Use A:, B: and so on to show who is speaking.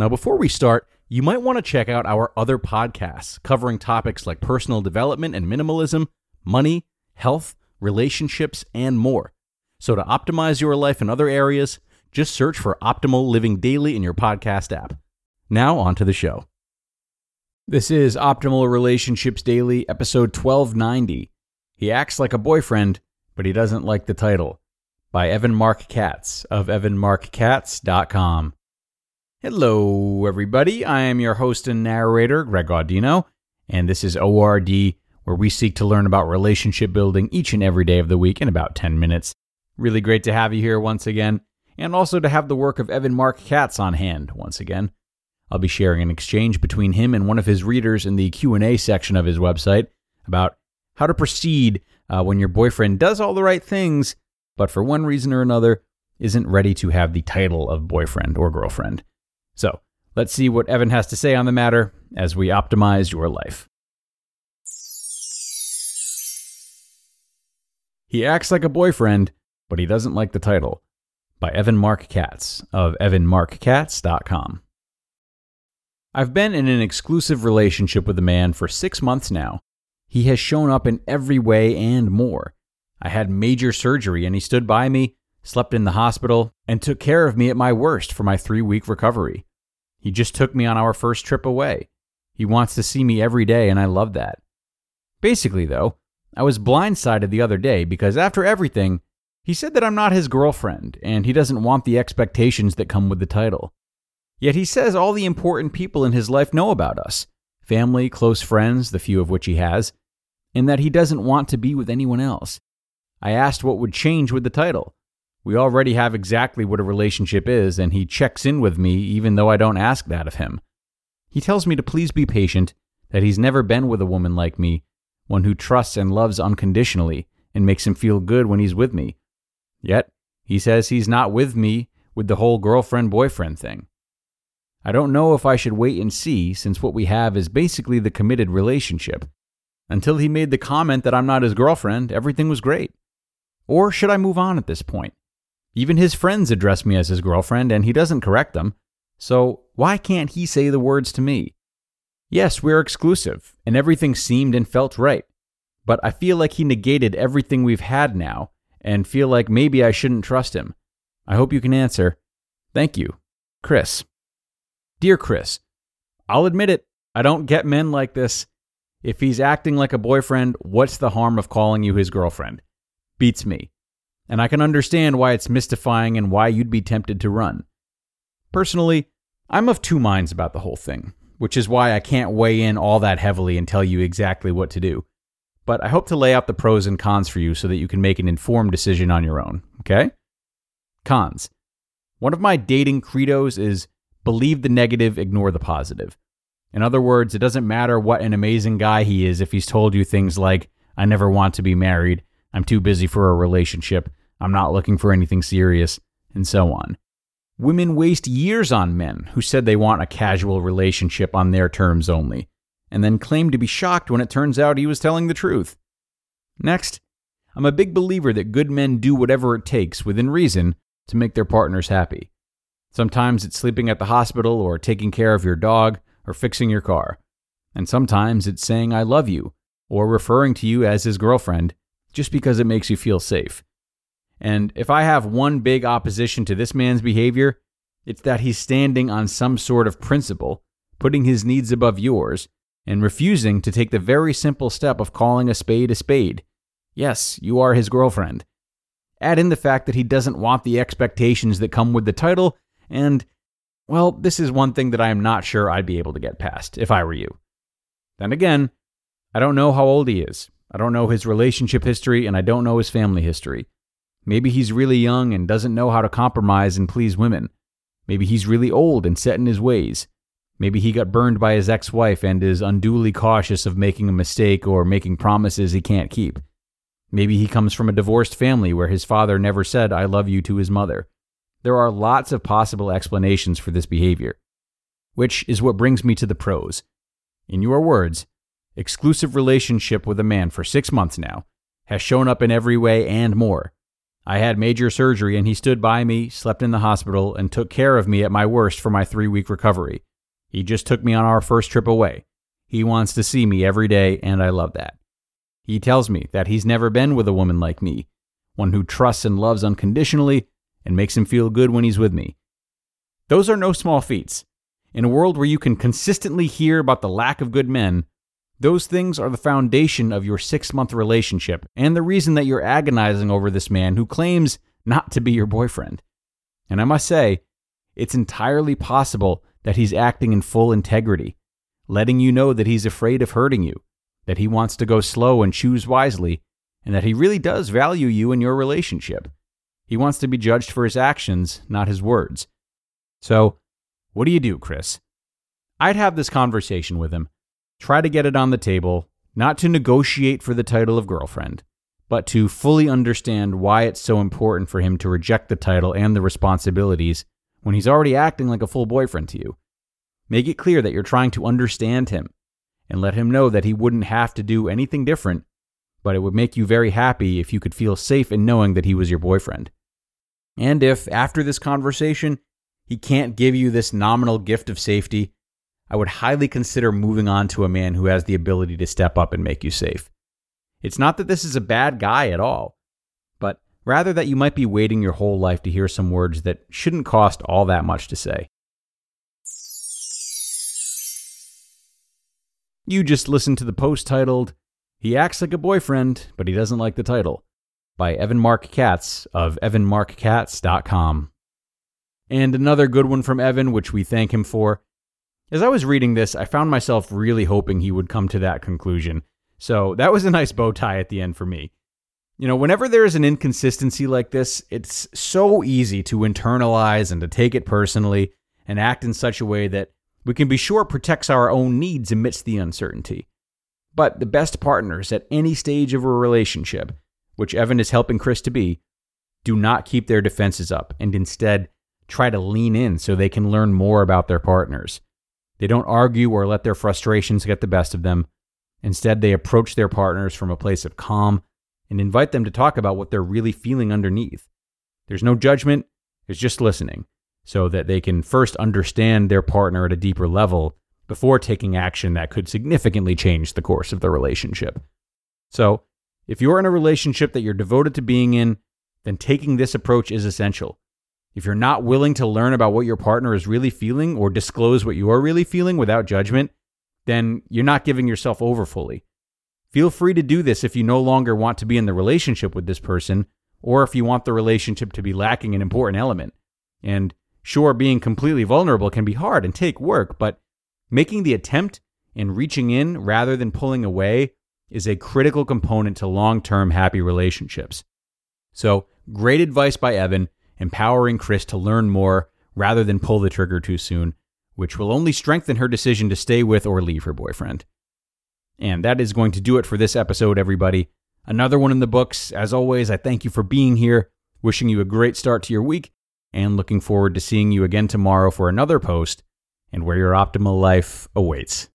A: Now, before we start, you might want to check out our other podcasts covering topics like personal development and minimalism, money, health, relationships, and more. So, to optimize your life in other areas, just search for Optimal Living Daily in your podcast app. Now, on to the show. This is Optimal Relationships Daily, episode 1290. He acts like a boyfriend, but he doesn't like the title, by Evan Marc Katz of evanmarckatz.com. Hello, everybody. I am your host and narrator, Greg Audino, and this is ORD, where we seek to learn about relationship building each and every day of the week in about 10 minutes. Really great to have you here once again, and also to have the work of Evan Marc Katz on hand once again. I'll be sharing an exchange between him and one of his readers in the Q&A section of his website about how to proceed uh, when your boyfriend does all the right things, but for one reason or another isn't ready to have the title of boyfriend or girlfriend. So let's see what Evan has to say on the matter as we optimize your life. He acts like a boyfriend, but he doesn't like the title. By Evan Marc Katz of evanmarckatz.com. I've been in an exclusive relationship with a man for six months now. He has shown up in every way and more. I had major surgery and he stood by me, slept in the hospital, and took care of me at my worst for my three week recovery. He just took me on our first trip away. He wants to see me every day, and I love that. Basically, though, I was blindsided the other day because after everything, he said that I'm not his girlfriend and he doesn't want the expectations that come with the title. Yet he says all the important people in his life know about us family, close friends, the few of which he has, and that he doesn't want to be with anyone else. I asked what would change with the title. We already have exactly what a relationship is, and he checks in with me even though I don't ask that of him. He tells me to please be patient, that he's never been with a woman like me, one who trusts and loves unconditionally and makes him feel good when he's with me. Yet, he says he's not with me with the whole girlfriend boyfriend thing. I don't know if I should wait and see, since what we have is basically the committed relationship. Until he made the comment that I'm not his girlfriend, everything was great. Or should I move on at this point? Even his friends address me as his girlfriend, and he doesn't correct them. So why can't he say the words to me? Yes, we're exclusive, and everything seemed and felt right. But I feel like he negated everything we've had now, and feel like maybe I shouldn't trust him. I hope you can answer. Thank you. Chris. Dear Chris, I'll admit it, I don't get men like this. If he's acting like a boyfriend, what's the harm of calling you his girlfriend? Beats me and I can understand why it's mystifying and why you'd be tempted to run. Personally, I'm of two minds about the whole thing, which is why I can't weigh in all that heavily and tell you exactly what to do. But I hope to lay out the pros and cons for you so that you can make an informed decision on your own, okay? Cons. One of my dating credos is believe the negative, ignore the positive. In other words, it doesn't matter what an amazing guy he is if he's told you things like, I never want to be married, I'm too busy for a relationship, I'm not looking for anything serious, and so on. Women waste years on men who said they want a casual relationship on their terms only, and then claim to be shocked when it turns out he was telling the truth. Next, I'm a big believer that good men do whatever it takes, within reason, to make their partners happy. Sometimes it's sleeping at the hospital, or taking care of your dog, or fixing your car. And sometimes it's saying, I love you, or referring to you as his girlfriend, just because it makes you feel safe. And if I have one big opposition to this man's behavior, it's that he's standing on some sort of principle, putting his needs above yours, and refusing to take the very simple step of calling a spade a spade. Yes, you are his girlfriend. Add in the fact that he doesn't want the expectations that come with the title, and, well, this is one thing that I am not sure I'd be able to get past if I were you. Then again, I don't know how old he is. I don't know his relationship history, and I don't know his family history. Maybe he's really young and doesn't know how to compromise and please women. Maybe he's really old and set in his ways. Maybe he got burned by his ex wife and is unduly cautious of making a mistake or making promises he can't keep. Maybe he comes from a divorced family where his father never said, I love you to his mother. There are lots of possible explanations for this behavior. Which is what brings me to the pros. In your words, exclusive relationship with a man for six months now, has shown up in every way and more. I had major surgery and he stood by me, slept in the hospital, and took care of me at my worst for my three week recovery. He just took me on our first trip away. He wants to see me every day, and I love that. He tells me that he's never been with a woman like me, one who trusts and loves unconditionally and makes him feel good when he's with me. Those are no small feats. In a world where you can consistently hear about the lack of good men, those things are the foundation of your six month relationship and the reason that you're agonizing over this man who claims not to be your boyfriend. And I must say, it's entirely possible that he's acting in full integrity, letting you know that he's afraid of hurting you, that he wants to go slow and choose wisely, and that he really does value you and your relationship. He wants to be judged for his actions, not his words. So, what do you do, Chris? I'd have this conversation with him try to get it on the table, not to negotiate for the title of girlfriend, but to fully understand why it's so important for him to reject the title and the responsibilities when he's already acting like a full boyfriend to you. Make it clear that you're trying to understand him and let him know that he wouldn't have to do anything different, but it would make you very happy if you could feel safe in knowing that he was your boyfriend. And if, after this conversation, he can't give you this nominal gift of safety, I would highly consider moving on to a man who has the ability to step up and make you safe. It's not that this is a bad guy at all, but rather that you might be waiting your whole life to hear some words that shouldn't cost all that much to say. You just listened to the post titled, He Acts Like a Boyfriend, but He Doesn't Like the Title, by Evan Marc Katz of evanmarckatz.com. And another good one from Evan, which we thank him for, as I was reading this, I found myself really hoping he would come to that conclusion. So that was a nice bow tie at the end for me. You know, whenever there is an inconsistency like this, it's so easy to internalize and to take it personally and act in such a way that we can be sure protects our own needs amidst the uncertainty. But the best partners at any stage of a relationship, which Evan is helping Chris to be, do not keep their defenses up and instead try to lean in so they can learn more about their partners. They don't argue or let their frustrations get the best of them. Instead, they approach their partners from a place of calm and invite them to talk about what they're really feeling underneath. There's no judgment, there's just listening, so that they can first understand their partner at a deeper level before taking action that could significantly change the course of the relationship. So, if you're in a relationship that you're devoted to being in, then taking this approach is essential. If you're not willing to learn about what your partner is really feeling or disclose what you're really feeling without judgment, then you're not giving yourself over fully. Feel free to do this if you no longer want to be in the relationship with this person or if you want the relationship to be lacking an important element. And sure, being completely vulnerable can be hard and take work, but making the attempt and reaching in rather than pulling away is a critical component to long term happy relationships. So, great advice by Evan empowering Chris to learn more rather than pull the trigger too soon, which will only strengthen her decision to stay with or leave her boyfriend. And that is going to do it for this episode, everybody. Another one in the books. As always, I thank you for being here, wishing you a great start to your week, and looking forward to seeing you again tomorrow for another post and where your optimal life awaits.